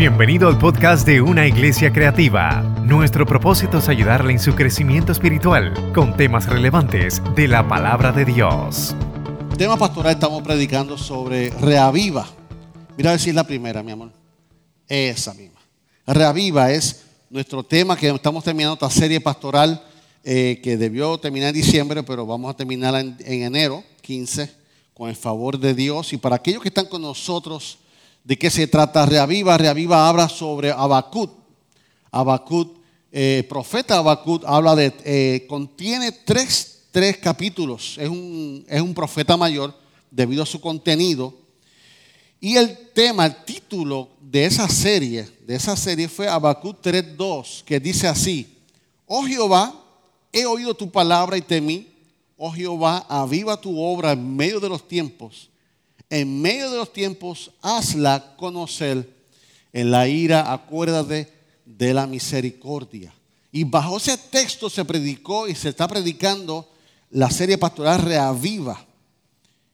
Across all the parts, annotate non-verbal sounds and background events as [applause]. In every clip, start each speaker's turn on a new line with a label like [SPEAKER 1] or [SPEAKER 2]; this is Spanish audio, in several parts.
[SPEAKER 1] Bienvenido al podcast de Una Iglesia Creativa. Nuestro propósito es ayudarle en su crecimiento espiritual con temas relevantes de la palabra de Dios.
[SPEAKER 2] Tema pastoral estamos predicando sobre reaviva. Mira a es la primera, mi amor. Esa misma. Reaviva es nuestro tema que estamos terminando esta serie pastoral eh, que debió terminar en diciembre, pero vamos a terminarla en, en enero 15 con el favor de Dios. Y para aquellos que están con nosotros, ¿De qué se trata? Reaviva, Reaviva habla sobre Abacut. Abacut, eh, profeta Abacut habla de, eh, contiene tres, tres capítulos. Es un, es un profeta mayor debido a su contenido. Y el tema, el título de esa serie, de esa serie fue Abacut 3.2, que dice así, oh Jehová, he oído tu palabra y temí, oh Jehová, aviva tu obra en medio de los tiempos en medio de los tiempos, hazla conocer. En la ira, acuérdate de la misericordia. Y bajo ese texto se predicó y se está predicando la serie pastoral Reaviva.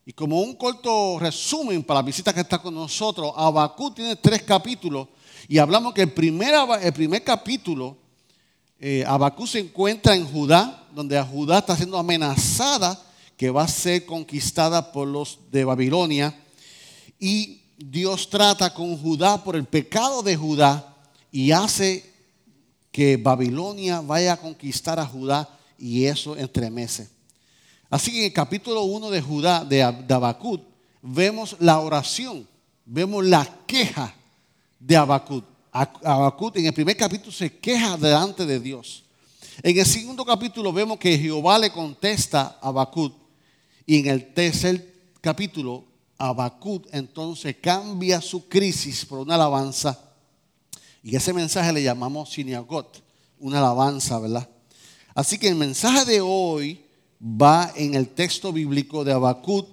[SPEAKER 2] Y como un corto resumen para la visita que está con nosotros, Abacú tiene tres capítulos y hablamos que el primer, el primer capítulo, eh, Abacú se encuentra en Judá, donde Judá está siendo amenazada que va a ser conquistada por los de Babilonia. Y Dios trata con Judá por el pecado de Judá y hace que Babilonia vaya a conquistar a Judá y eso entremece. Así que en el capítulo 1 de Judá, de Abacut, vemos la oración, vemos la queja de Abacut. Abacut en el primer capítulo se queja delante de Dios. En el segundo capítulo vemos que Jehová le contesta a Abacut y en el tercer capítulo, Abacut entonces cambia su crisis por una alabanza. Y ese mensaje le llamamos Siniagot, una alabanza, ¿verdad? Así que el mensaje de hoy va en el texto bíblico de Abacut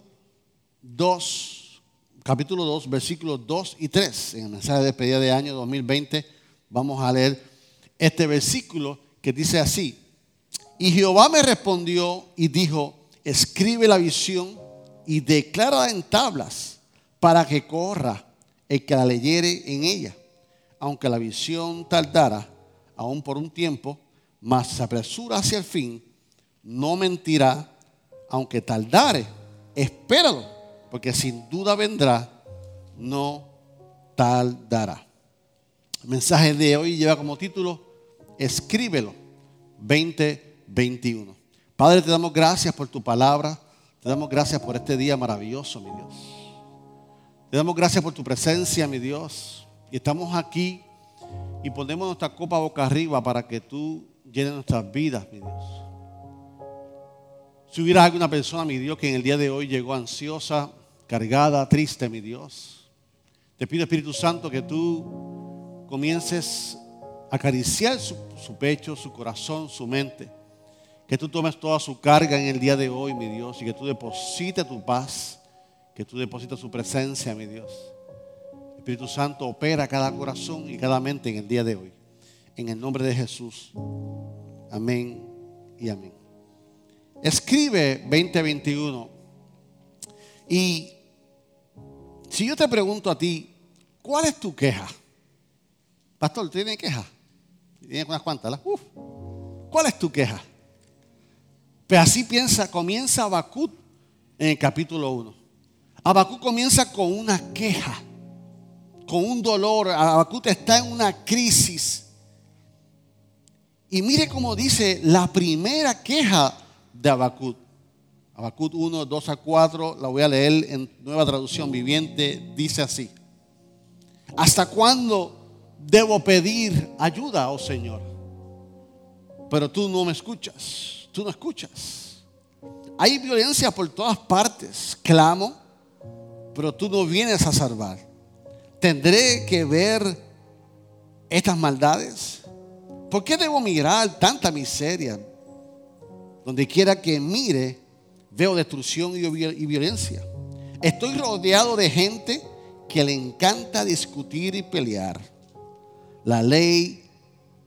[SPEAKER 2] 2, capítulo 2, versículos 2 y 3. En el mensaje de despedida de año 2020 vamos a leer este versículo que dice así. Y Jehová me respondió y dijo, escribe la visión y declara en tablas para que corra el que la leyere en ella. Aunque la visión tardara aún por un tiempo, mas se apresura hacia el fin, no mentirá, aunque tardare, espéralo, porque sin duda vendrá, no tardará. El mensaje de hoy lleva como título, escríbelo 2021. Padre, te damos gracias por tu palabra. Te damos gracias por este día maravilloso, mi Dios. Te damos gracias por tu presencia, mi Dios. Y estamos aquí y ponemos nuestra copa boca arriba para que tú llenes nuestras vidas, mi Dios. Si hubiera alguna persona, mi Dios, que en el día de hoy llegó ansiosa, cargada, triste, mi Dios, te pido, Espíritu Santo, que tú comiences a acariciar su, su pecho, su corazón, su mente que tú tomes toda su carga en el día de hoy, mi Dios, y que tú deposites tu paz, que tú deposites su presencia, mi Dios. Espíritu Santo opera cada corazón y cada mente en el día de hoy. En el nombre de Jesús. Amén y amén. Escribe 2021. Y si yo te pregunto a ti, ¿cuál es tu queja? Pastor, ¿tienes queja? Tienes unas cuantas, ¿Cuál es tu queja? Pero así piensa, comienza Habacuc en el capítulo 1. Habacuc comienza con una queja, con un dolor. Habacuc está en una crisis. Y mire cómo dice la primera queja de Habacuc. Habacuc 1, 2 a 4, la voy a leer en nueva traducción viviente, dice así. ¿Hasta cuándo debo pedir ayuda, oh Señor? Pero tú no me escuchas tú no escuchas. Hay violencia por todas partes. Clamo, pero tú no vienes a salvar. Tendré que ver estas maldades. ¿Por qué debo mirar tanta miseria? Donde quiera que mire, veo destrucción y violencia. Estoy rodeado de gente que le encanta discutir y pelear. La ley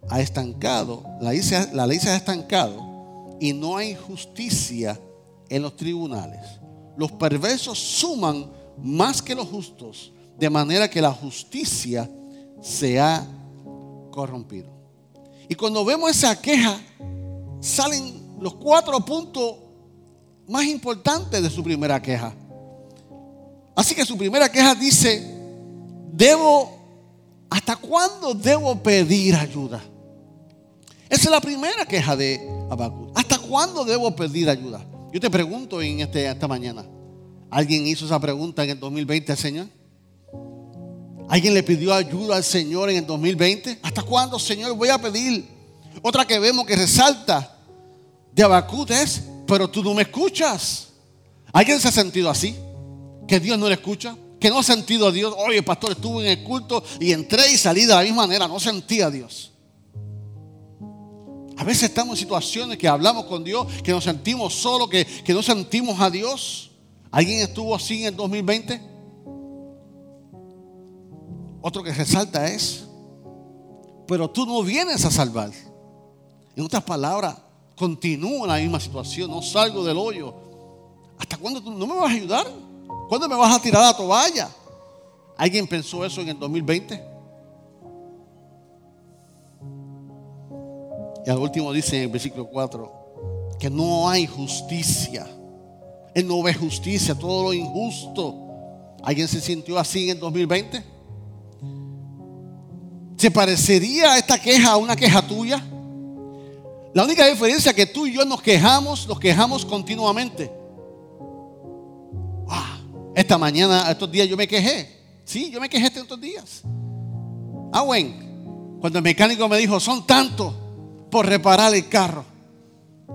[SPEAKER 2] ha estancado, la ley la ley se ha estancado y no hay justicia en los tribunales. Los perversos suman más que los justos, de manera que la justicia se ha corrompido. Y cuando vemos esa queja, salen los cuatro puntos más importantes de su primera queja. Así que su primera queja dice, debo, ¿hasta cuándo debo pedir ayuda? Esa es la primera queja de Habacuc. ¿Hasta cuándo debo pedir ayuda? Yo te pregunto en este, esta mañana, ¿alguien hizo esa pregunta en el 2020 al Señor? ¿Alguien le pidió ayuda al Señor en el 2020? ¿Hasta cuándo, Señor, voy a pedir? Otra que vemos que resalta de Habacuc es, pero tú no me escuchas. ¿Alguien se ha sentido así? ¿Que Dios no le escucha? ¿Que no ha sentido a Dios? Oye, pastor, estuve en el culto y entré y salí de la misma manera. No sentía a Dios. A veces estamos en situaciones que hablamos con Dios, que nos sentimos solos, que, que no sentimos a Dios. ¿Alguien estuvo así en el 2020? Otro que resalta es, pero tú no vienes a salvar. En otras palabras, continúo en la misma situación, no salgo del hoyo. ¿Hasta cuándo tú no me vas a ayudar? ¿Cuándo me vas a tirar la toalla? ¿Alguien pensó eso en el 2020? Y al último dice en el versículo 4 que no hay justicia. Él no ve justicia, todo lo injusto. ¿Alguien se sintió así en el 2020? ¿Se parecería esta queja a una queja tuya? La única diferencia es que tú y yo nos quejamos, nos quejamos continuamente. esta mañana, estos días yo me quejé. Sí, yo me quejé estos días. Ah, bueno, cuando el mecánico me dijo, son tantos por reparar el carro.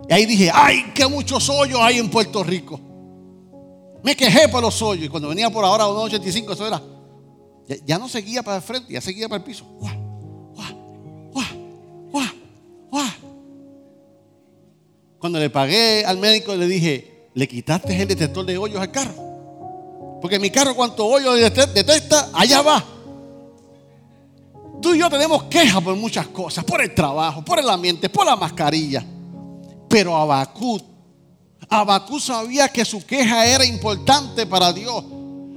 [SPEAKER 2] Y ahí dije, ay, qué muchos hoyos hay en Puerto Rico. Me quejé por los hoyos. Y cuando venía por ahora a 1.85, eso era. Ya, no seguía para el frente, ya seguía para el piso. Cuando le pagué al médico, le dije, le quitaste el detector de hoyos al carro. Porque mi carro, cuanto hoyo detecta, allá va. Tú y yo tenemos quejas por muchas cosas, por el trabajo, por el ambiente, por la mascarilla. Pero Abacut, Abacut sabía que su queja era importante para Dios.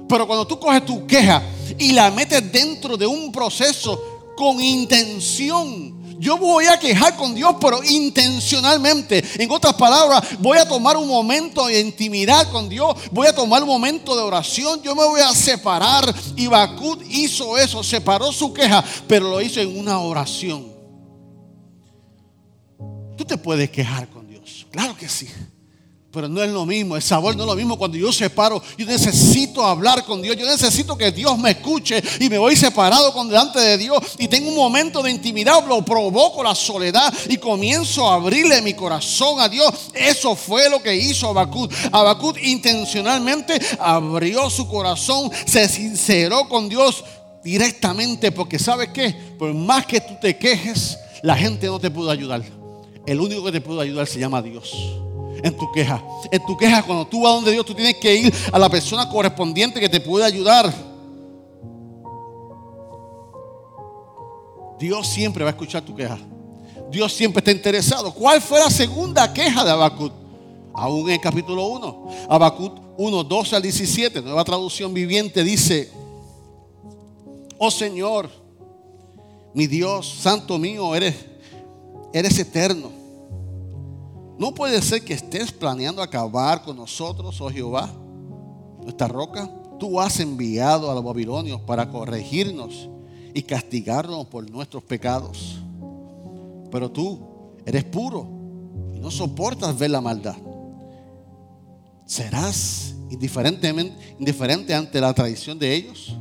[SPEAKER 2] Pero cuando tú coges tu queja y la metes dentro de un proceso con intención, yo voy a quejar con Dios, pero intencionalmente. En otras palabras, voy a tomar un momento de intimidad con Dios. Voy a tomar un momento de oración. Yo me voy a separar. Y Bakut hizo eso, separó su queja, pero lo hizo en una oración. Tú te puedes quejar con Dios. Claro que sí. Pero no es lo mismo, el sabor no es lo mismo cuando yo separo. Yo necesito hablar con Dios, yo necesito que Dios me escuche y me voy separado con delante de Dios y tengo un momento de intimidad, lo provoco la soledad y comienzo a abrirle mi corazón a Dios. Eso fue lo que hizo Abacut. Abacut intencionalmente abrió su corazón, se sinceró con Dios directamente porque ¿sabes qué? Por más que tú te quejes, la gente no te pudo ayudar. El único que te pudo ayudar se llama Dios en tu queja. En tu queja, cuando tú vas donde Dios, tú tienes que ir a la persona correspondiente que te puede ayudar. Dios siempre va a escuchar tu queja. Dios siempre está interesado. ¿Cuál fue la segunda queja de Abacut? Aún en el capítulo 1. Abacut 1, 12 al 17, nueva traducción viviente, dice, oh Señor, mi Dios, santo mío, eres, eres eterno no puede ser que estés planeando acabar con nosotros, oh Jehová, nuestra roca. Tú has enviado a los babilonios para corregirnos y castigarnos por nuestros pecados. Pero tú eres puro y no soportas ver la maldad. ¿Serás indiferente ante la traición de ellos?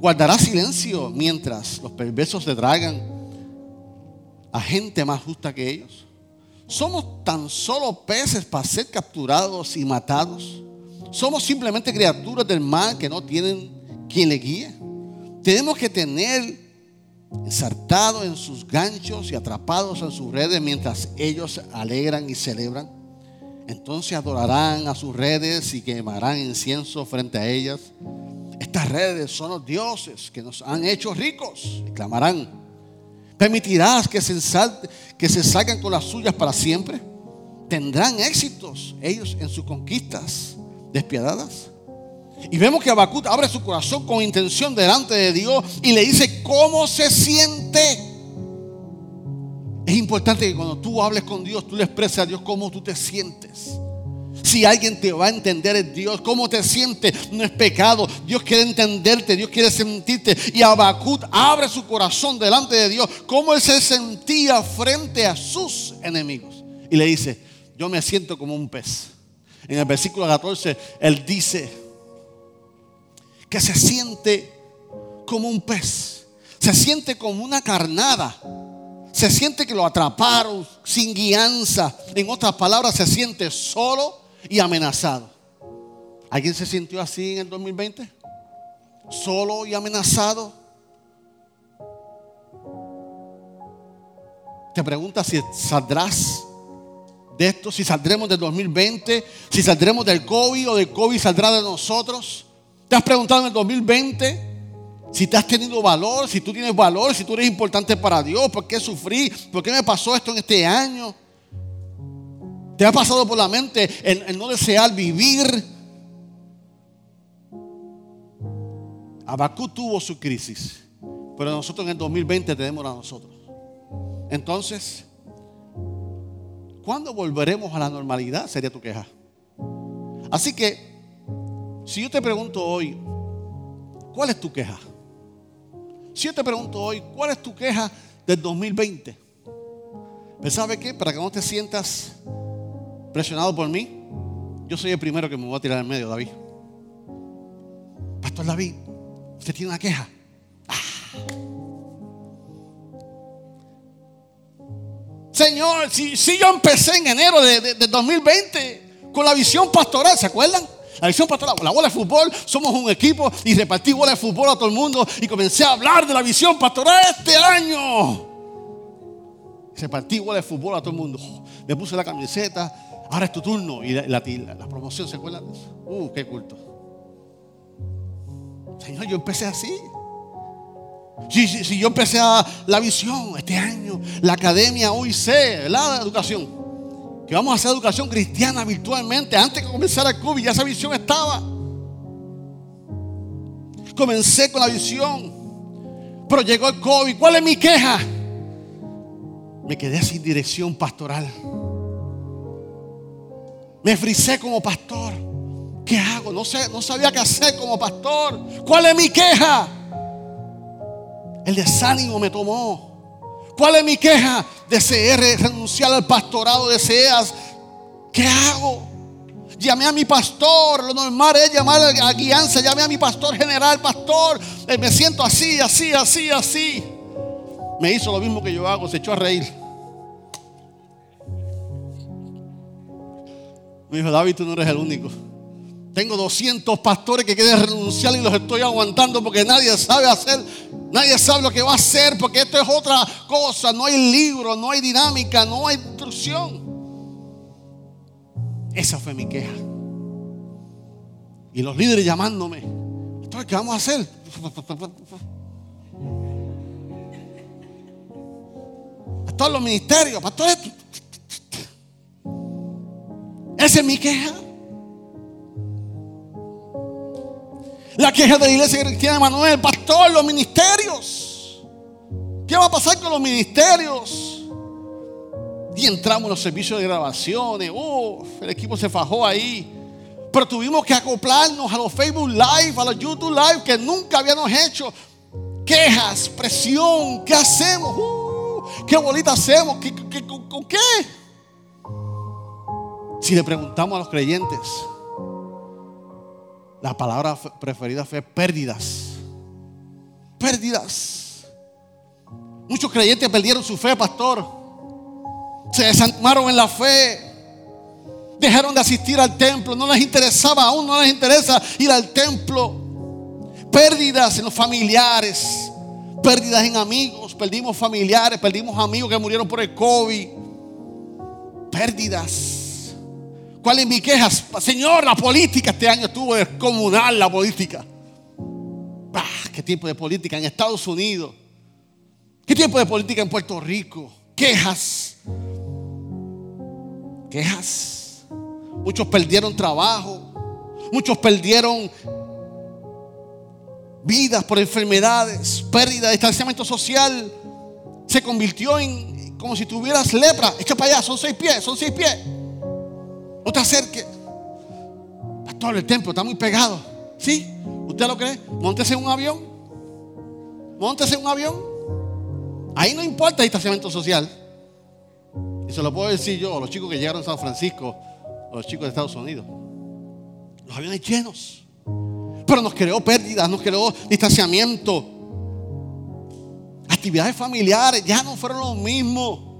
[SPEAKER 2] ¿Guardarás silencio mientras los perversos se tragan a gente más justa que ellos? Somos tan solo peces para ser capturados y matados. Somos simplemente criaturas del mal que no tienen quien le guíe. Tenemos que tener ensartados en sus ganchos y atrapados en sus redes mientras ellos alegran y celebran. Entonces adorarán a sus redes y quemarán incienso frente a ellas. Estas redes son los dioses que nos han hecho ricos. clamarán ¿Permitirás que se, que se salgan con las suyas para siempre? ¿Tendrán éxitos ellos en sus conquistas despiadadas? Y vemos que Habacuc abre su corazón con intención delante de Dios y le dice cómo se siente. Es importante que cuando tú hables con Dios, tú le expreses a Dios cómo tú te sientes. Si alguien te va a entender es Dios. ¿Cómo te sientes? No es pecado. Dios quiere entenderte. Dios quiere sentirte. Y Habacuc abre su corazón delante de Dios. ¿Cómo él se sentía frente a sus enemigos? Y le dice, yo me siento como un pez. En el versículo 14, él dice que se siente como un pez. Se siente como una carnada. Se siente que lo atraparon sin guianza. En otras palabras, se siente solo y amenazado. ¿Alguien se sintió así en el 2020? Solo y amenazado. Te preguntas si saldrás de esto, si saldremos del 2020, si saldremos del COVID o del COVID saldrá de nosotros. ¿Te has preguntado en el 2020 si te has tenido valor, si tú tienes valor, si tú eres importante para Dios? ¿Por qué sufrí? ¿Por qué me pasó esto en este año? ¿Te ha pasado por la mente el, no desear vivir? Abacú tuvo su crisis, pero nosotros en el 2020 tenemos a nosotros. Entonces, ¿cuándo volveremos a la normalidad? Sería tu queja. Así que, si yo te pregunto hoy, ¿cuál es tu queja? Si yo te pregunto hoy, ¿cuál es tu queja del 2020? Pues ¿sabe qué? Para que no te sientas presionado por mí, yo soy el primero que me voy a tirar en medio, David. Pastor David, usted tiene una queja. Ah. Señor, si, si, yo empecé en enero de, 2020 con la visión pastoral, ¿se acuerdan? La visión pastoral, la bola de fútbol, somos un equipo y repartí bola de fútbol a todo el mundo y comencé a hablar de la visión pastoral este año. Repartí bola de fútbol a todo el mundo. Me puse la camiseta, ahora es tu turno. Y la, promoción, ¿se acuerdan? Uh, qué culto. Señor, yo empecé así. Si, yo empecé a la visión este año, la academia hoy sé, la educación, que vamos a hacer educación cristiana virtualmente. Antes que comenzara el COVID, ya esa visión estaba. Comencé con la visión, pero llegó el COVID. ¿Cuál es mi queja? Me quedé sin dirección pastoral. Me frisé como pastor. ¿Qué hago? No, sé, no sabía qué hacer como pastor. ¿Cuál es mi queja? El desánimo me tomó. ¿Cuál es mi queja? Deseé renunciar al pastorado. Deseas. ¿Qué hago? Llamé a mi pastor. Lo normal es llamar a guianza. Llamé a mi pastor general, pastor. Eh, me siento así, así, así, así. Me hizo lo mismo que yo hago. Se echó a reír. Me dijo, David, tú no eres el único. Tengo 200 pastores que quieren renunciar y los estoy aguantando porque nadie sabe hacer, nadie sabe lo que va a hacer porque esto es otra cosa. No hay libro, no hay dinámica, no hay instrucción. Esa fue mi queja. Y los líderes llamándome. Entonces, ¿qué vamos a hacer? [laughs] Todos los ministerios, pastores, esa es mi queja. La queja de la iglesia cristiana de Manuel, pastor, los ministerios. ¿Qué va a pasar con los ministerios? Y entramos en los servicios de grabaciones. Uf, el equipo se fajó ahí. Pero tuvimos que acoplarnos a los Facebook Live, a los YouTube Live que nunca habíamos hecho. Quejas, presión, ¿qué hacemos? Uh, ¿Qué bolita hacemos? con qué? Si le preguntamos a los creyentes, la palabra preferida fue pérdidas. Pérdidas. Muchos creyentes perdieron su fe, pastor. Se desanimaron en la fe. Dejaron de asistir al templo. No les interesaba, aún no les interesa ir al templo. Pérdidas en los familiares. Pérdidas en amigos. Perdimos familiares. Perdimos amigos que murieron por el COVID. Pérdidas ¿Cuál es mi queja? Señor, la política este año estuvo descomunal, la política. ¿Qué tipo de política en Estados Unidos? ¿Qué tipo de política en Puerto Rico? Quejas. Quejas. Muchos perdieron trabajo. Muchos perdieron vidas, por enfermedades, pérdida, distanciamiento social. Se convirtió en como si tuvieras lepra. Echa para allá, son seis pies, son seis pies. No te acerques. Pastor, el templo está muy pegado. ¿Sí? ¿Usted lo cree? Móntese en un avión. Móntese en un avión. Ahí no importa el distanciamiento social. Y se lo puedo decir yo a los chicos que llegaron a San Francisco, a los chicos de Estados Unidos. Los aviones llenos. Pero nos creó pérdidas, nos creó distanciamiento. Actividades familiares ya no fueron lo mismo.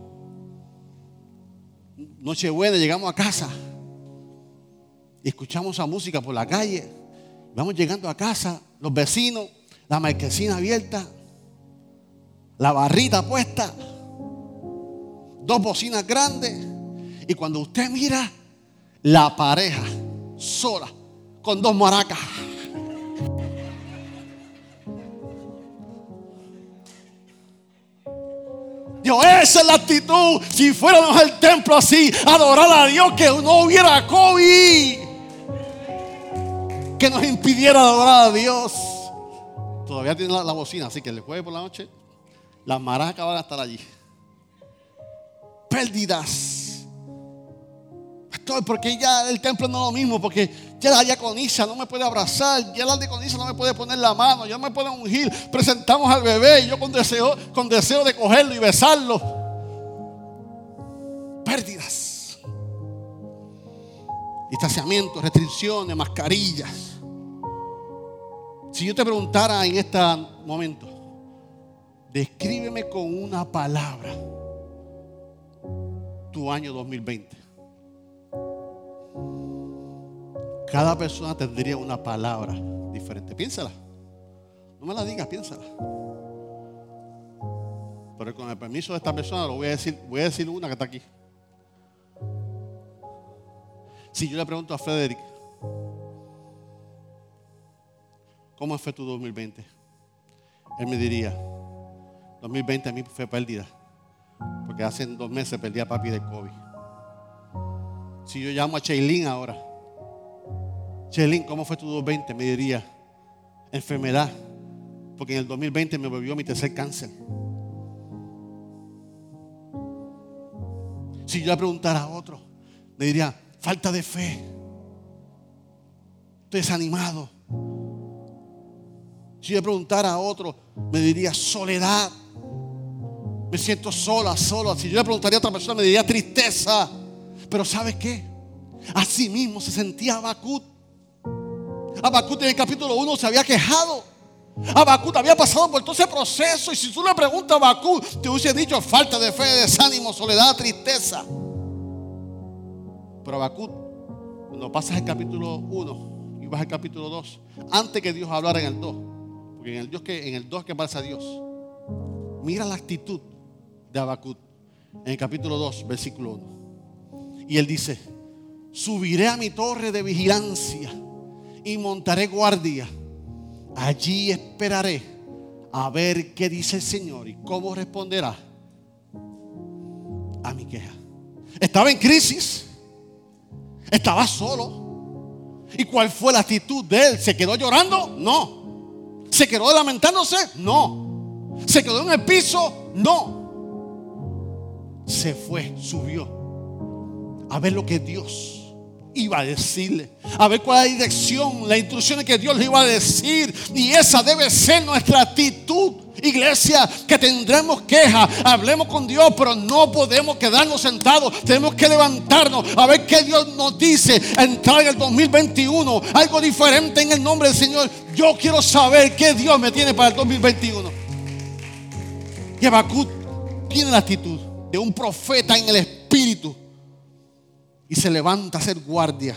[SPEAKER 2] Nochebuena, llegamos a casa y escuchamos a música por la calle. Vamos llegando a casa, los vecinos, la marquesina abierta, la barrita puesta, dos bocinas grandes. Y cuando usted mira, la pareja sola, con dos maracas. Dios, esa es la actitud. Si fuéramos al templo así, adorar a Dios, que no hubiera COVID que nos impidiera adorar a Dios. Todavía tiene la, bocina, así que el jueves por la noche las maracas van a estar allí. Pérdidas. Pastor, porque ya el templo no es lo mismo, porque ya la diaconisa no me puede abrazar, ya la diaconisa no me puede poner la mano, ya no me puede ungir. Presentamos al bebé y yo con deseo, con deseo de cogerlo y besarlo. Pérdidas. Distanciamiento, restricciones, mascarillas. Si yo te preguntara en este momento, descríbeme con una palabra tu año 2020. Cada persona tendría una palabra diferente. Piénsala. No me la digas, piénsala. Pero con el permiso de esta persona lo voy a decir, voy a decir una que está aquí. Si yo le pregunto a Frederick, ¿Cómo fue tu 2020? Él me diría, 2020 a mí fue pérdida. Porque hace dos meses perdí a papi de COVID. Si yo llamo a Cheilin ahora, Cheilin, ¿cómo fue tu 2020? Me diría, enfermedad. Porque en el 2020 me volvió mi tercer cáncer. Si yo le preguntara a otro, me diría, falta de fe. Desanimado. Si yo preguntara a otro, me diría soledad. Me siento sola, sola. Si yo le preguntaría a otra persona, me diría tristeza. Pero ¿sabes qué? Así mismo se sentía Abacut. Abacut en el capítulo 1 se había quejado. Abacut había pasado por todo ese proceso. Y si tú le preguntas a Abacut, te hubiese dicho falta de fe, desánimo, soledad, tristeza. Pero Abacut, cuando pasas el capítulo 1 y vas al capítulo 2, antes que Dios hablara en el 2, porque en el, Dios que, en el 2 que pasa Dios, mira la actitud de Abacut en el capítulo 2, versículo 1. Y él dice, subiré a mi torre de vigilancia y montaré guardia. Allí esperaré a ver qué dice el Señor y cómo responderá a mi queja. Estaba en crisis, estaba solo. ¿Y cuál fue la actitud de él? ¿Se quedó llorando? No. ¿Se quedó lamentándose? No. ¿Se quedó en el piso? No. Se fue, subió a ver lo que Dios iba a decirle, a ver cuál es la dirección, las instrucciones que Dios le iba a decir. Y esa debe ser nuestra actitud. Iglesia, que tendremos queja, hablemos con Dios, pero no podemos quedarnos sentados. Tenemos que levantarnos a ver qué Dios nos dice. Entrar en el 2021, algo diferente en el nombre del Señor. Yo quiero saber qué Dios me tiene para el 2021. Y Habacuc tiene la actitud de un profeta en el espíritu y se levanta a ser guardia.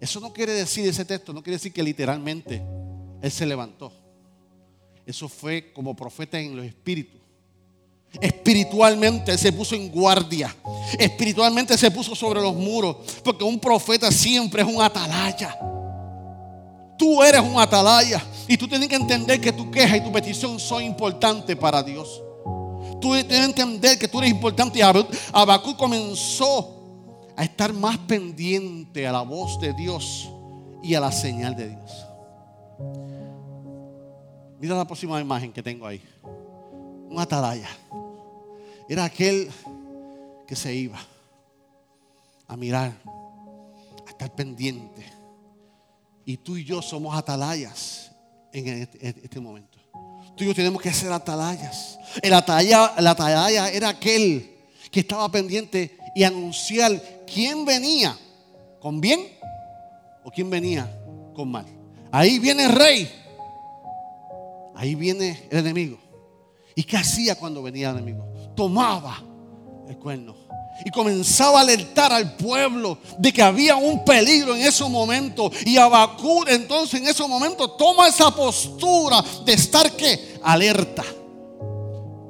[SPEAKER 2] Eso no quiere decir, ese texto no quiere decir que literalmente él se levantó. Eso fue como profeta en los espíritus. Espiritualmente se puso en guardia. Espiritualmente se puso sobre los muros. Porque un profeta siempre es un atalaya. Tú eres un atalaya. Y tú tienes que entender que tu queja y tu petición son importantes para Dios. Tú tienes que entender que tú eres importante. Y Abacú comenzó a estar más pendiente a la voz de Dios y a la señal de Dios. Mira la próxima imagen que tengo ahí. Un atalaya. Era aquel que se iba a mirar, a estar pendiente. Y tú y yo somos atalayas en este, este momento. Tú y yo tenemos que ser atalayas. El atalaya, el atalaya era aquel que estaba pendiente y anunciar quién venía con bien o quién venía con mal. Ahí viene el rey. Ahí viene el enemigo. ¿Y qué hacía cuando venía el enemigo? Tomaba el cuerno y comenzaba a alertar al pueblo de que había un peligro en ese momento. Y Abacú entonces en ese momento toma esa postura de estar que alerta.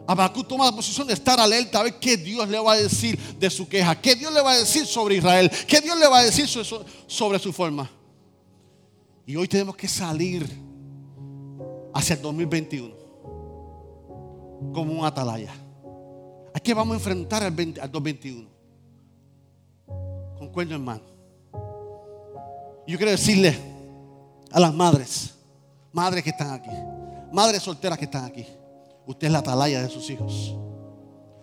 [SPEAKER 2] Abacú toma la posición de estar alerta a ver qué Dios le va a decir de su queja, qué Dios le va a decir sobre Israel, qué Dios le va a decir sobre su forma. Y hoy tenemos que salir hacia el 2021 como un atalaya. ¿A qué vamos a enfrentar al, 2021? Con cuello en mano. Yo quiero decirle a las madres, madres que están aquí, madres solteras que están aquí, usted es la atalaya de sus hijos.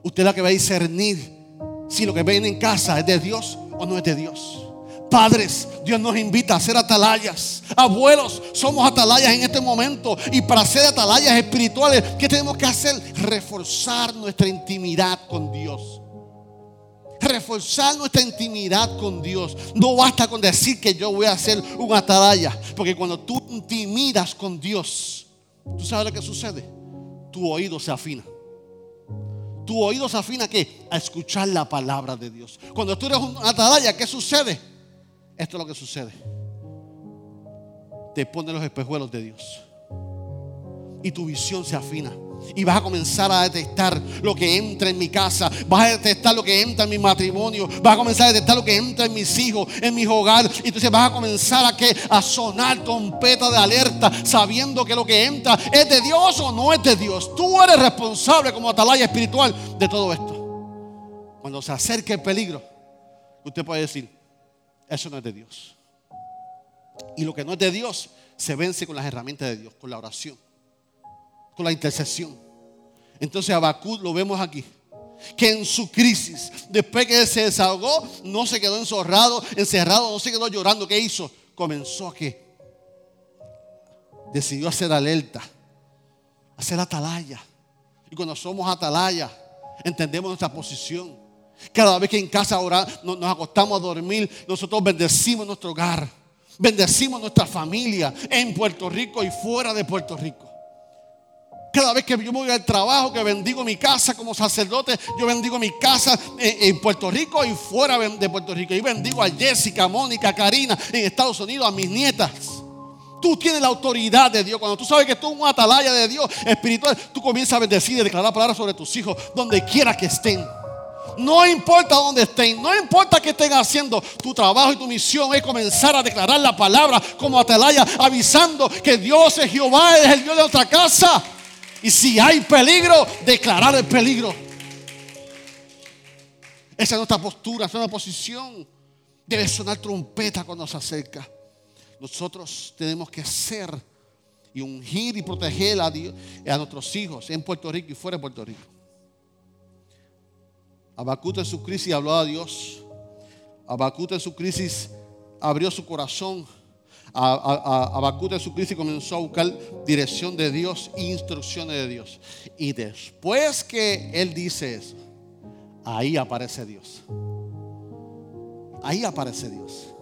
[SPEAKER 2] Usted es la que va a discernir si lo que ven en casa es de Dios o no es de Dios. Padres, Dios nos invita a ser atalayas. Abuelos, somos atalayas en este momento. Y para ser atalayas espirituales, ¿qué tenemos que hacer? Reforzar nuestra intimidad con Dios. Reforzar nuestra intimidad con Dios. No basta con decir que yo voy a ser un atalaya. Porque cuando tú intimidas con Dios, ¿tú sabes lo que sucede? Tu oído se afina tu oído se afina qué? A escuchar la palabra de Dios. Cuando tú eres un atalaya, ¿qué sucede? Esto es lo que sucede. Te pone los espejuelos de Dios. Y tu visión se afina. Y vas a comenzar a detectar lo que entra en mi casa. Vas a detectar lo que entra en mi matrimonio. Vas a comenzar a detectar lo que entra en mis hijos, en mi hogar. Y entonces vas a comenzar a, a sonar trompeta de alerta, sabiendo que lo que entra es de Dios o no es de Dios. Tú eres responsable como atalaya espiritual de todo esto. Cuando se acerque el peligro, usted puede decir, eso no es de Dios. Y lo que no es de Dios se vence con las herramientas de Dios, con la oración, con la intercesión. Entonces Abacud lo vemos aquí. Que en su crisis, después que se desahogó, no se quedó encerrado, encerrado, no se quedó llorando. ¿Qué hizo? Comenzó a que decidió hacer alerta, hacer atalaya. Y cuando somos atalaya, entendemos nuestra posición cada vez que en casa ahora nos acostamos a dormir, nosotros bendecimos nuestro hogar, bendecimos nuestra familia en Puerto Rico y fuera de Puerto Rico. Cada vez que yo voy al trabajo, que bendigo mi casa como sacerdote, yo bendigo mi casa en, Puerto Rico y fuera de Puerto Rico. Y bendigo a Jessica, Mónica, Karina en Estados Unidos, a mis nietas. Tú tienes la autoridad de Dios. Cuando tú sabes que tú eres una atalaya de Dios espiritual, tú comienzas a bendecir y declarar palabras sobre tus hijos, donde quiera que estén. No importa dónde estén, no importa qué estén haciendo, tu trabajo y tu misión es comenzar a declarar la palabra como atalaya, avisando que Dios es Jehová, es el Dios de nuestra casa. Y si hay peligro, declarar el peligro. Esa es nuestra postura, esa es nuestra posición. Debe sonar trompeta cuando se acerca. Nosotros tenemos que ser y ungir y proteger a, a nuestros hijos en Puerto Rico y fuera de Puerto Rico. Abacut en su crisis habló a Dios. Abacut en su crisis abrió su corazón. Abacut en su crisis comenzó a buscar dirección de Dios instrucciones de Dios. Y después que él dice eso, ahí aparece Dios. Ahí aparece Dios.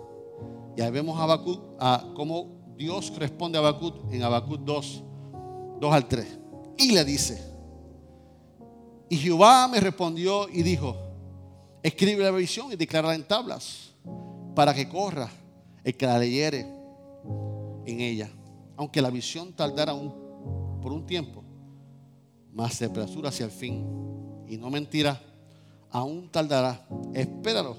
[SPEAKER 2] Y ahí vemos a Abacut, a cómo Dios responde a Abacut en Abacut 2, 2 al 3. Y le dice, y Jehová me respondió y dijo, escribe la visión y declara en tablas para que corra el que la leyere en ella. Aunque la visión tardara un, por un tiempo, más se apresura hacia el fin. Y no mentirá, aún tardará. Espéralo,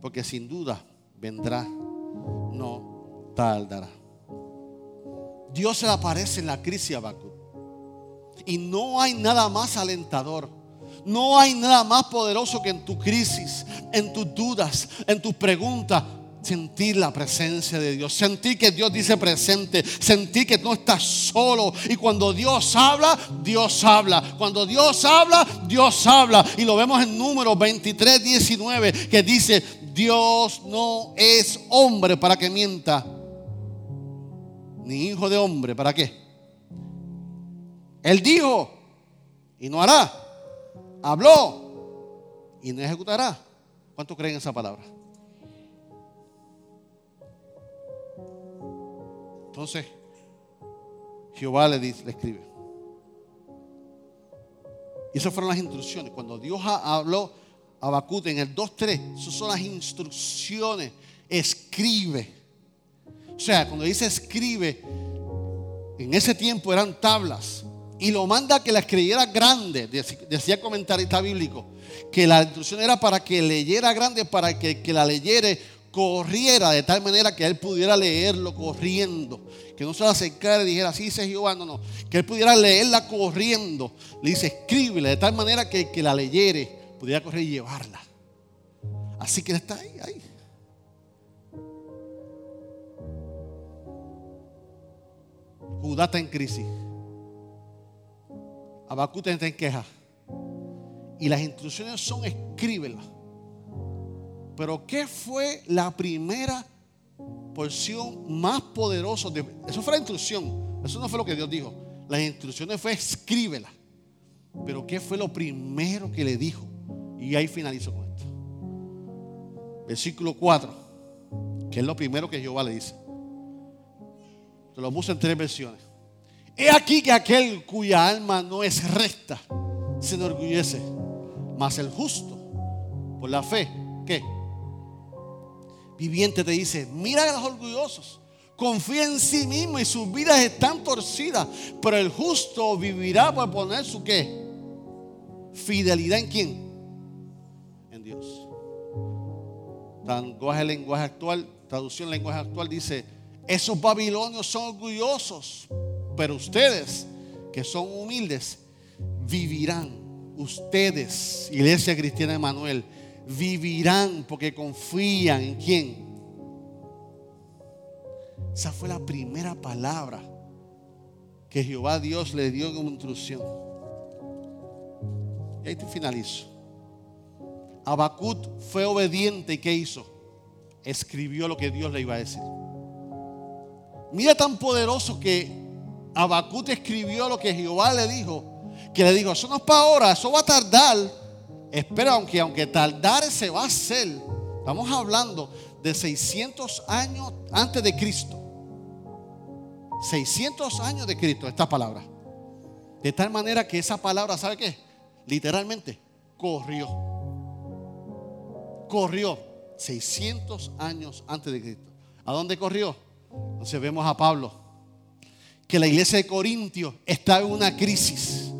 [SPEAKER 2] porque sin duda vendrá, no tardará. Dios se le aparece en la crisis a y no hay nada más alentador. No hay nada más poderoso que en tu crisis, en tus dudas, en tus preguntas. sentir la presencia de Dios, sentir que Dios dice presente, sentir que no estás solo. Y cuando Dios habla, Dios habla. Cuando Dios habla, Dios habla. Y lo vemos en número 23, 19, que dice, Dios no es hombre para que mienta, ni hijo de hombre, ¿para qué? Él dijo y no hará, habló y no ejecutará. ¿Cuánto creen en esa palabra? Entonces, Jehová le, dice, le escribe. Y esas fueron las instrucciones. Cuando Dios habló a Habacuc en el 2.3, esas son las instrucciones. Escribe. O sea, cuando dice escribe, en ese tiempo eran tablas. Y lo manda que la escribiera grande, decía comentarista bíblico, que la instrucción era para que leyera grande, para que, que la leyere corriera de tal manera que él pudiera leerlo corriendo. Que no se le acercara y dijera, así dice Jehová, no, no. Que él pudiera leerla corriendo. Le dice, escríbele de tal manera que, que la leyere pudiera correr y llevarla. Así que está ahí, ahí. Judá está en crisis. Abacute está en queja. Y las instrucciones son escríbela. Pero ¿qué fue la primera porción más poderosa? De, eso fue la instrucción. Eso no fue lo que Dios dijo. Las instrucciones fue escríbela. Pero ¿qué fue lo primero que le dijo? Y ahí finalizo con esto. Versículo 4, que es lo primero que Jehová le dice. Se lo puse en tres versiones. He aquí que aquel cuya alma no es recta se enorgullece, mas el justo por la fe, ¿qué? viviente te dice, mira a los orgullosos, confía en sí mismo y sus vidas están torcidas, pero el justo vivirá por poner su qué? Fidelidad en quién? En Dios. Lenguaje, lenguaje actual, traducción lenguaje actual dice, esos babilonios son orgullosos, pero ustedes que son humildes vivirán. Ustedes, Iglesia Cristiana Emanuel, vivirán porque confían en quién. Esa fue la primera palabra que Jehová Dios le dio como instrucción. Y ahí te finalizo. Abacut fue obediente y ¿qué hizo? Escribió lo que Dios le iba a decir. Mira tan poderoso que Abacut escribió lo que Jehová le dijo, que le dijo, eso no es para ahora, eso va a tardar Espera, aunque, aunque tardar se va a hacer. Estamos hablando de 600 años antes de Cristo. 600 años de Cristo, esta palabra. De tal manera que esa palabra, ¿sabe qué? Literalmente, corrió. Corrió 600 años antes de Cristo. ¿A dónde corrió? Entonces vemos a Pablo. Que la iglesia de Corintio está en una crisis.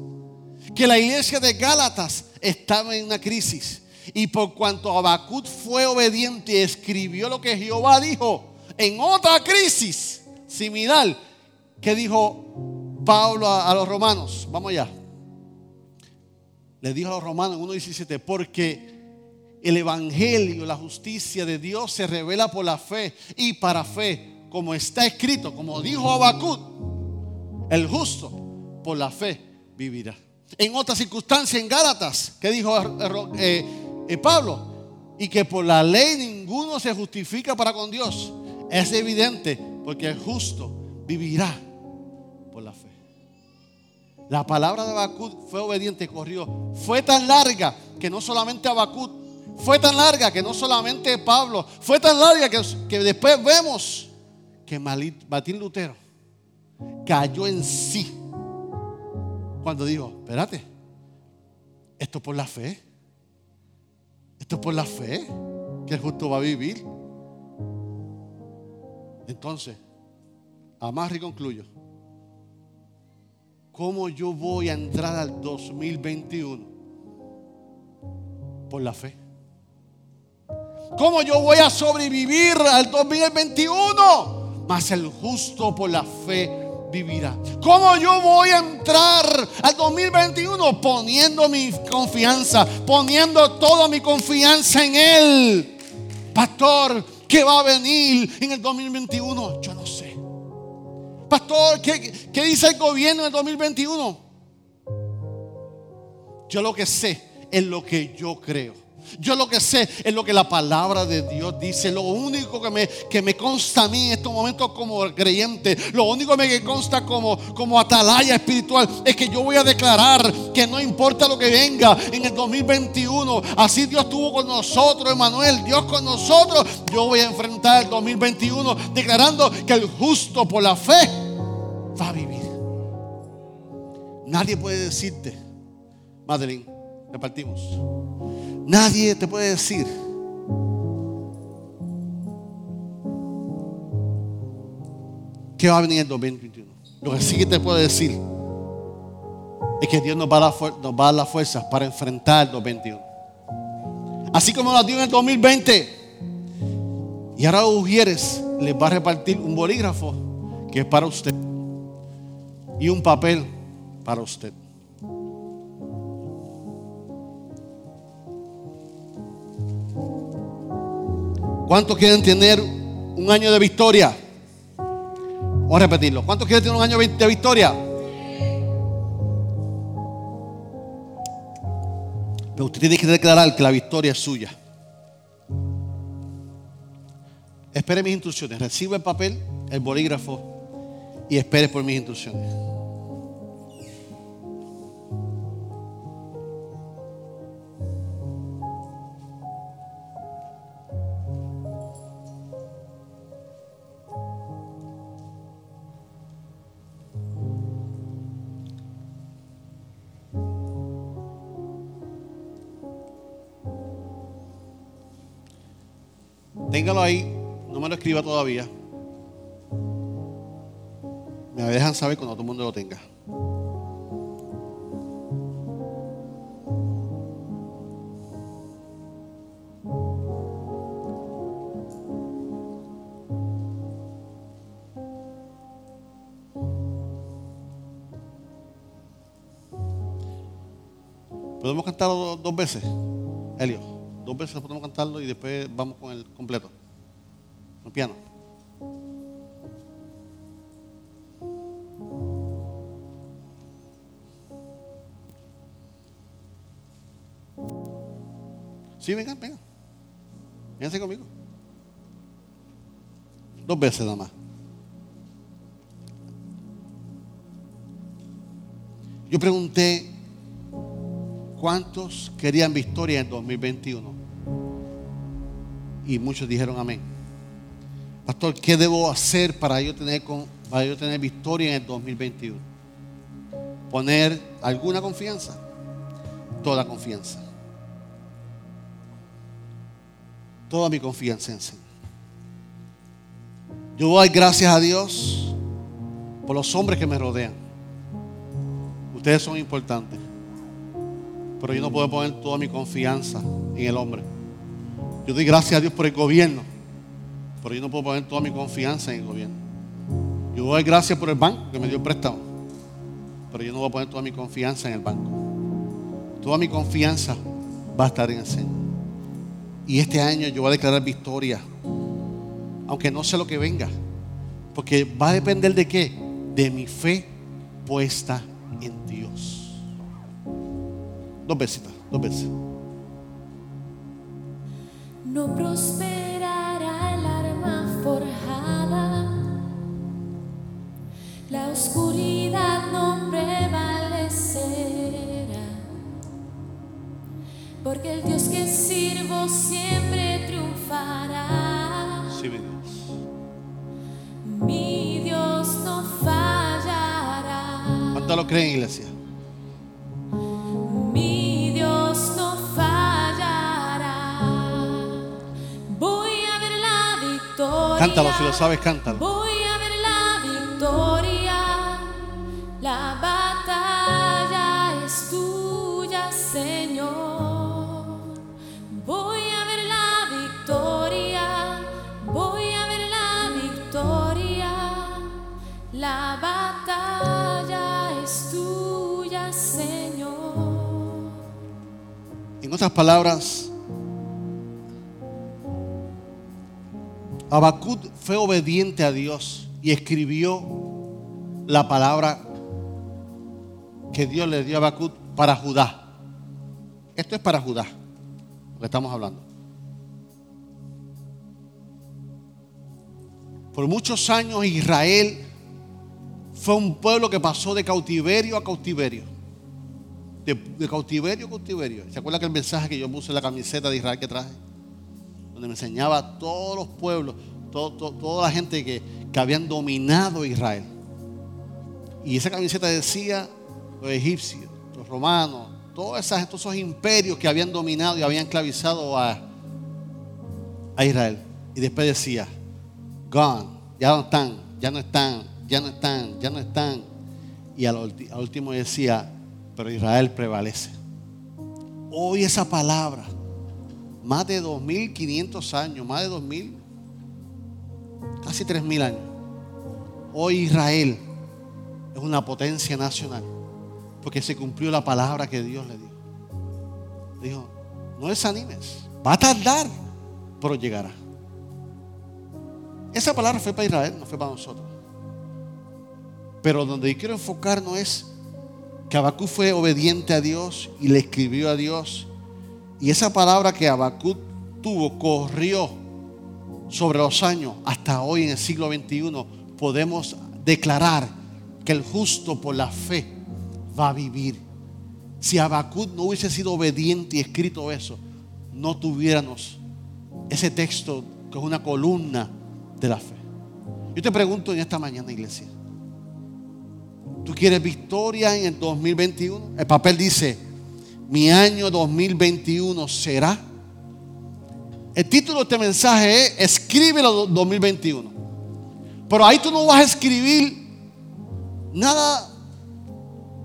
[SPEAKER 2] Que la iglesia de Gálatas estaba en una crisis. Y por cuanto Abacut fue obediente y escribió lo que Jehová dijo en otra crisis similar, que dijo Pablo a, los romanos, vamos allá. Le dijo a los romanos en 1.17, porque el evangelio, la justicia de Dios se revela por la fe y para fe, como está escrito, como dijo Abacut, el justo por la fe vivirá en otra circunstancia en Gálatas, que dijo eh, eh, Pablo, y que por la ley ninguno se justifica para con Dios. Es evidente, porque el justo vivirá por la fe. La palabra de Abacut fue obediente, corrió. Fue tan larga que no solamente Abacut, fue tan larga que no solamente Pablo, fue tan larga que, que después vemos que Martín Lutero cayó en sí cuando dijo, espérate, esto por la fe. Esto por la fe que el justo va a vivir. Entonces, amarro y concluyo. ¿Cómo yo voy a entrar al 2021? Por la fe. ¿Cómo yo voy a sobrevivir al 2021? Más el justo por la fe vivirá. ¿Cómo yo voy a entrar al 2021? Poniendo mi confianza, poniendo toda mi confianza en Él. Pastor, ¿qué va a venir en el 2021? Yo no sé. Pastor, ¿qué, qué dice el gobierno en el 2021? Yo lo que sé es lo que yo creo. Yo lo que sé es lo que la palabra de Dios dice. Lo único que me, que me consta a mí en estos momentos como creyente, lo único que me consta como, como atalaya espiritual es que yo voy a declarar que no importa lo que venga en el 2021. Así Dios estuvo con nosotros, Emanuel, Dios con nosotros. Yo voy a enfrentar el 2021 declarando que el justo por la fe va a vivir. Nadie puede decirte, Madeline, repartimos. Nadie te puede decir que va a venir en el 2021. Lo que sí que te puedo decir es que Dios nos va, a dar, nos va a dar las fuerzas para enfrentar el 2021. Así como nos dio en el 2020. Y ahora Ujieres les va a repartir un bolígrafo que es para usted y un papel para usted. ¿Cuántos quieren tener un año de victoria? Vamos a repetirlo. ¿Cuántos quieren tener un año de victoria? Pero usted tiene que declarar que la victoria es suya. Espere mis instrucciones. Recibe el papel, el bolígrafo y espere por mis instrucciones. Todavía. Me dejan saber cuando todo el mundo lo tenga. ¿Podemos cantarlo dos veces, Helio? Dos veces podemos cantarlo y después vamos con el completo. Piano. Sí, vengan, vengan. Vénganse conmigo. Dos veces nada más. Yo pregunté ¿Cuántos querían victoria en 2021? Y muchos dijeron amén. Pastor, ¿qué debo hacer para yo tener, para yo tener victoria en el 2021? Poner alguna confianza, toda confianza. Toda mi confianza en Señor. Yo doy gracias a Dios por los hombres que me rodean. Ustedes son importantes. Pero yo no puedo poner toda mi confianza en el hombre. Yo doy gracias a Dios por el gobierno. Pero yo no puedo poner toda mi confianza en el gobierno. Yo doy gracias por el banco que me dio el préstamo. Pero yo no voy a poner toda mi confianza en el banco. Toda mi confianza va a estar en el Señor. Y este año yo voy a declarar victoria. Aunque no sé lo que venga. Porque va a depender de qué? De mi fe puesta en Dios. Dos veces, dos veces.
[SPEAKER 3] No prosperará
[SPEAKER 2] creen, iglesia?
[SPEAKER 3] Mi Dios no fallará. Voy a ver la victoria.
[SPEAKER 2] Cántalo, si lo sabes, cántalo.
[SPEAKER 3] Voy
[SPEAKER 2] En otras palabras, Habacuc fue obediente a Dios y escribió la palabra que Dios le dio a Habacuc para Judá. Esto es para Judá, lo que estamos hablando. Por muchos años Israel fue un pueblo que pasó de cautiverio a cautiverio. De, cautiverio a cautiverio. ¿Se acuerda que el mensaje que yo puse en la camiseta de Israel que traje? Donde me enseñaba a todos los pueblos, toda la gente que, que habían dominado Israel. Y esa camiseta decía los egipcios, los romanos, todos, esos imperios que habían dominado y habían esclavizado a, a Israel. Y después decía, gone, ya no están, ya no están, ya no están, ya no están. Y al último decía, pero Israel prevalece. Hoy esa palabra, más de 2.500 años, más de 2.000, casi 3.000 años. Hoy Israel es una potencia nacional porque se cumplió la palabra que Dios le dio. Dijo, no desanimes, va a tardar, pero llegará. Esa palabra fue para Israel, no fue para nosotros. Pero donde yo quiero enfocarnos es que Habacuc fue obediente a Dios y le escribió a Dios. Y esa palabra que Habacuc tuvo corrió sobre los años hasta hoy en el siglo XXI. Podemos declarar que el justo por la fe va a vivir. Si Habacuc no hubiese sido obediente y escrito eso, no tuviéramos ese texto que es una columna de la fe. Yo te pregunto en esta mañana, iglesia. ¿Tú quieres victoria en el 2021? El papel dice, mi año 2021 será. El título de este mensaje es Escríbelo 2021. Pero ahí tú no vas a escribir nada,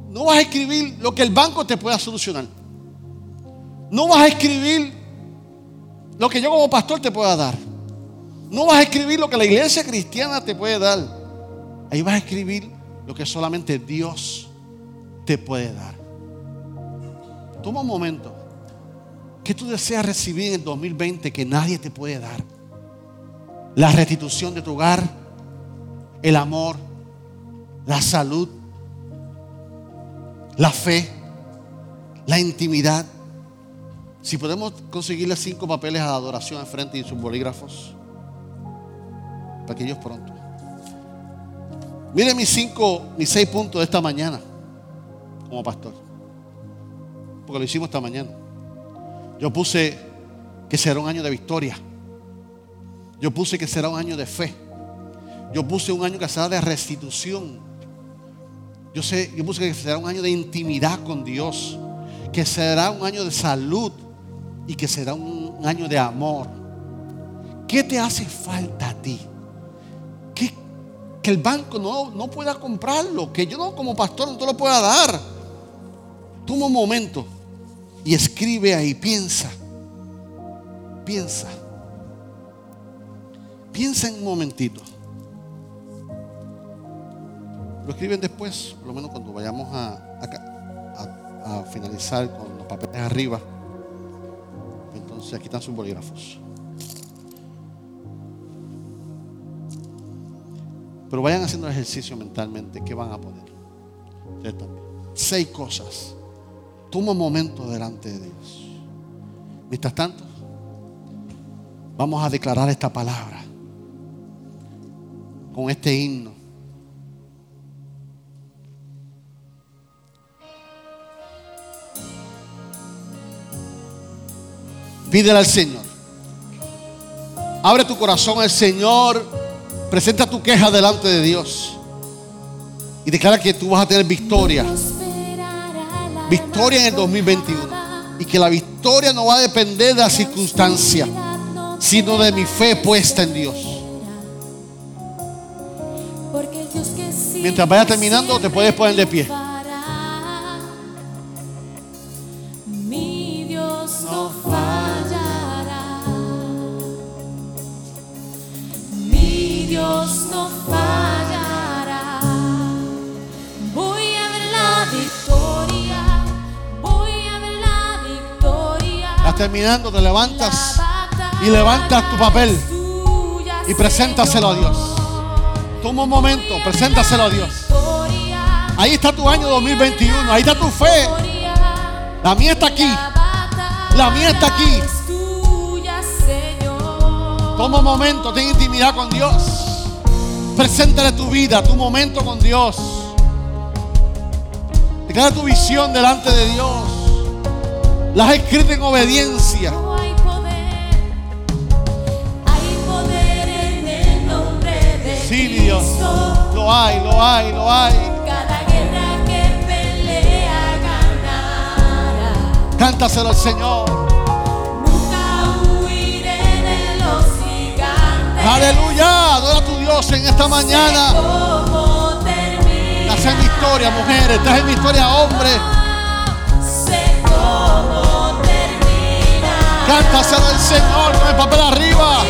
[SPEAKER 2] no vas a escribir lo que el banco te pueda solucionar. No vas a escribir lo que yo como pastor te pueda dar. No vas a escribir lo que la iglesia cristiana te puede dar. Ahí vas a escribir lo que solamente Dios te puede dar. Toma un momento. ¿Qué tú deseas recibir en el 2020 que nadie te puede dar? La restitución de tu hogar, el amor, la salud, la fe, la intimidad. Si podemos conseguirle cinco papeles a adoración al frente y sus bolígrafos, para que ellos pronto. Miren mis cinco, mis seis puntos de esta mañana como pastor. Porque lo hicimos esta mañana. Yo puse que será un año de victoria. Yo puse que será un año de fe. Yo puse un año que será de restitución. Yo, sé, yo puse que será un año de intimidad con Dios. Que será un año de salud. Y que será un año de amor. ¿Qué te hace falta a ti? ¿Qué, que el banco no, no pueda comprarlo. Que yo no como pastor no te lo pueda dar. Toma un momento y escribe ahí. Piensa. Piensa. Piensa en un momentito. Lo escriben después, por lo menos cuando vayamos a, a- a- a finalizar con los papeles arriba. Entonces aquí están sus bolígrafos. Pero vayan haciendo el ejercicio mentalmente. ¿Qué van a poner? Seis cosas. Toma un momento delante de Dios. Mientras tanto, vamos a declarar esta palabra con este himno. Pídele al Señor. Abre tu corazón al Señor. Presenta tu queja delante de Dios. Y declara que tú vas a tener victoria. Victoria en el 2021. Y que la victoria no va a depender de la circunstancia, sino de mi fe puesta en Dios. Mientras vaya terminando, te puedes poner de pie. Te levantas y levantas tu papel. y preséntaselo a Dios. Toma un momento, preséntaselo a Dios. Ahí está tu año 2021, ahí está tu fe. La mía está aquí. La mía está aquí. Toma un momento, ten intimidad con Dios. Preséntale tu vida, tu momento con Dios. Declara tu visión delante de Dios. Las has escrito en obediencia.
[SPEAKER 3] Hay poder, hay poder en el nombre de
[SPEAKER 2] Sí, Dios. Lo hay, lo hay, lo hay.
[SPEAKER 3] Cada guerra que pelea ganará.
[SPEAKER 2] Cántaselo al Señor.
[SPEAKER 3] Nunca huiré de los gigantes.
[SPEAKER 2] Aleluya. Adora a tu Dios en esta mañana. Estás en mi historia, mujeres. Estás en mi historia, hombres. Cántaselo al Señor con el papel arriba.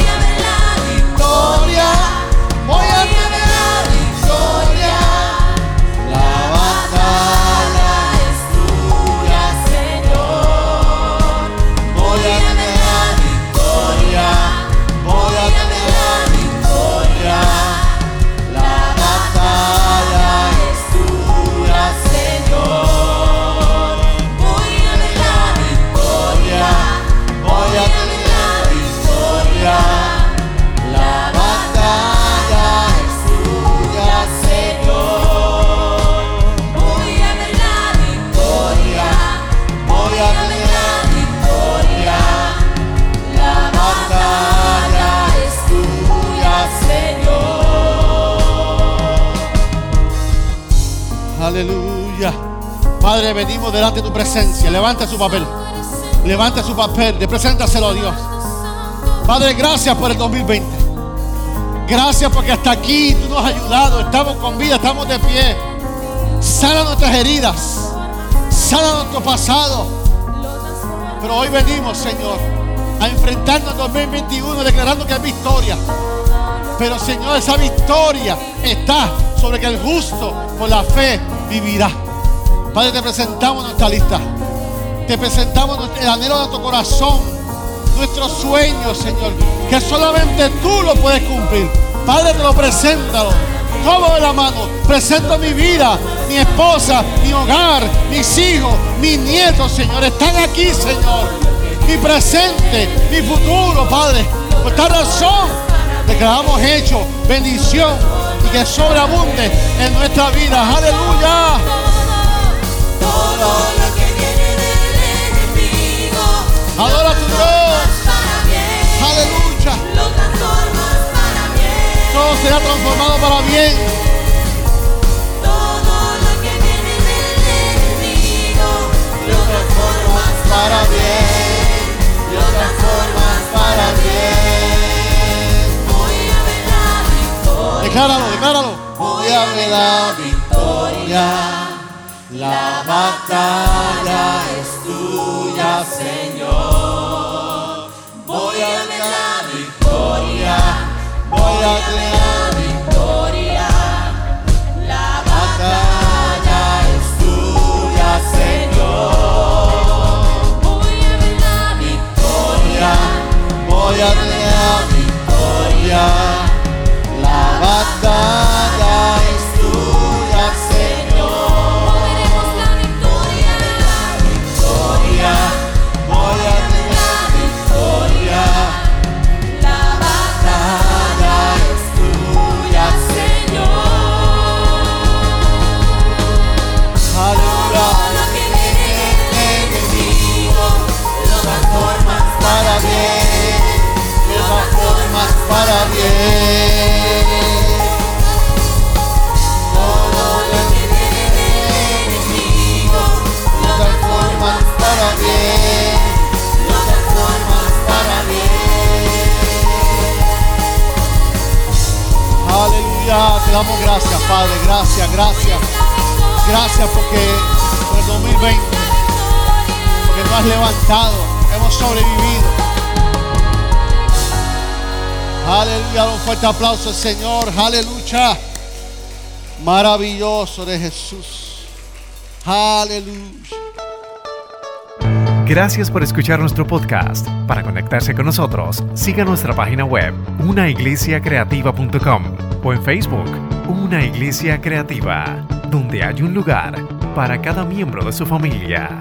[SPEAKER 2] Levanta su papel. Levanta su papel. De preséntaselo a Dios. Padre, gracias por el 2020. Gracias porque hasta aquí tú nos has ayudado. Estamos con vida, estamos de pie. Sana nuestras heridas. Sana nuestro pasado. Pero hoy venimos, Señor, a enfrentarnos al 2021 declarando que es victoria. Pero, Señor, esa victoria está sobre que el justo por la fe vivirá. Padre, te presentamos nuestra lista. Te presentamos el anhelo de nuestro corazón, nuestros sueños, Señor, que solamente tú lo puedes cumplir. Padre, te lo presento. Todo de la mano. Presento mi vida, mi esposa, mi hogar, mis hijos, mis nietos, Señor. Están aquí, Señor. Mi presente, mi futuro, Padre. Por esta razón, declaramos hecho, bendición y que sobreabunde en nuestra vida. Aleluya. Adora a tu Dios.
[SPEAKER 3] para bien,
[SPEAKER 2] Aleluya.
[SPEAKER 3] lo transformas para bien.
[SPEAKER 2] Todo será transformado para bien.
[SPEAKER 3] Todo lo que viene del enemigo lo transformas
[SPEAKER 2] Para bien.
[SPEAKER 3] lo transformas
[SPEAKER 2] Para bien.
[SPEAKER 3] Voy a ver la victoria.
[SPEAKER 2] Decláralo, decláralo. Voy a ver la victoria. La batalla es tuya, Señor. Voy a la victoria. Voy a la
[SPEAKER 3] victoria. La
[SPEAKER 2] batalla es tuya, Señor.
[SPEAKER 3] voy a ver la victoria.
[SPEAKER 2] Voy a la victoria. Fuerte aplauso al Señor. Aleluya. Maravilloso de Jesús. Aleluya.
[SPEAKER 1] Gracias por escuchar nuestro podcast. Para conectarse con nosotros, siga nuestra página web, unaiglesiacreativa.com o en Facebook, Una Iglesia Creativa, donde hay un lugar para cada miembro de su familia.